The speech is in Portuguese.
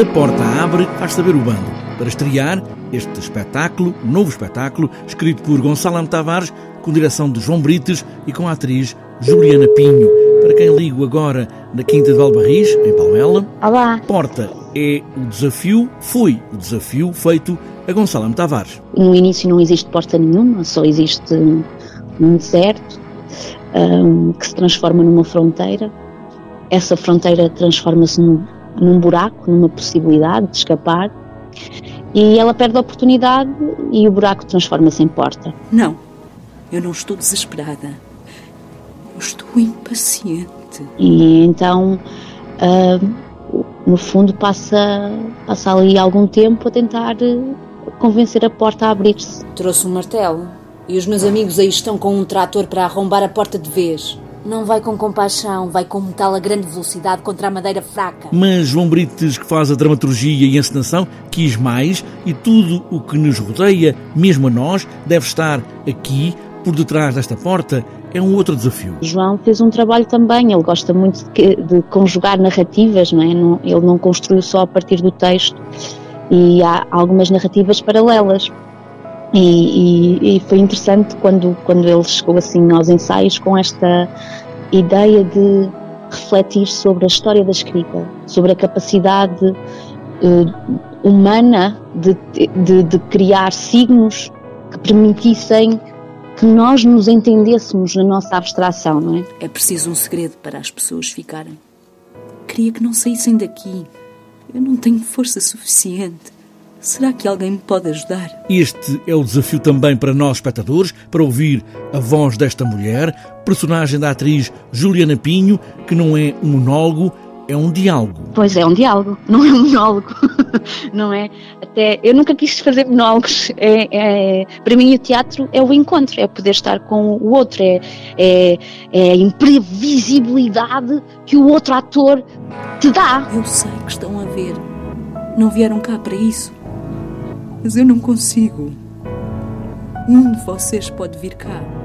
A porta abre, faz saber o bando, para estrear este espetáculo, novo espetáculo, escrito por Gonçalo Tavares, com direção de João Brites e com a atriz Juliana Pinho. Para quem ligo agora na Quinta de Valbarris, em Palmela. Olá. Porta é o desafio, foi o desafio feito a Gonçalo Tavares. No início não existe porta nenhuma, só existe um deserto um, que se transforma numa fronteira. Essa fronteira transforma-se num, num buraco, numa possibilidade de escapar. E ela perde a oportunidade e o buraco transforma-se em porta. Não, eu não estou desesperada. Eu estou impaciente. E então, uh, no fundo, passa, passa ali algum tempo a tentar convencer a porta a abrir-se. Trouxe um martelo e os meus amigos aí estão com um trator para arrombar a porta de vez. Não vai com compaixão, vai com metal a grande velocidade contra a madeira fraca. Mas João Brites, que faz a dramaturgia e a encenação, quis mais e tudo o que nos rodeia, mesmo a nós, deve estar aqui, por detrás desta porta, é um outro desafio. João fez um trabalho também, ele gosta muito de, de conjugar narrativas, não é? Não, ele não construiu só a partir do texto e há algumas narrativas paralelas. E, e, e, foi interessante quando, quando ele chegou assim aos ensaios com esta ideia de refletir sobre a história da escrita, sobre a capacidade uh, humana de, de, de criar signos que permitissem que nós nos entendêssemos na nossa abstração, não é? É preciso um segredo para as pessoas ficarem. Queria que não saíssem daqui. Eu não tenho força suficiente. Será que alguém me pode ajudar? Este é o desafio também para nós, espectadores, para ouvir a voz desta mulher, personagem da atriz Juliana Pinho, que não é um monólogo, é um diálogo. Pois é, um diálogo, não é um monólogo, não é? Até eu nunca quis fazer monólogos. É, é, para mim, o teatro é o encontro, é poder estar com o outro, é, é, é a imprevisibilidade que o outro ator te dá. Eu sei que estão a ver, não vieram cá para isso mas eu não consigo. Um de vocês pode vir cá.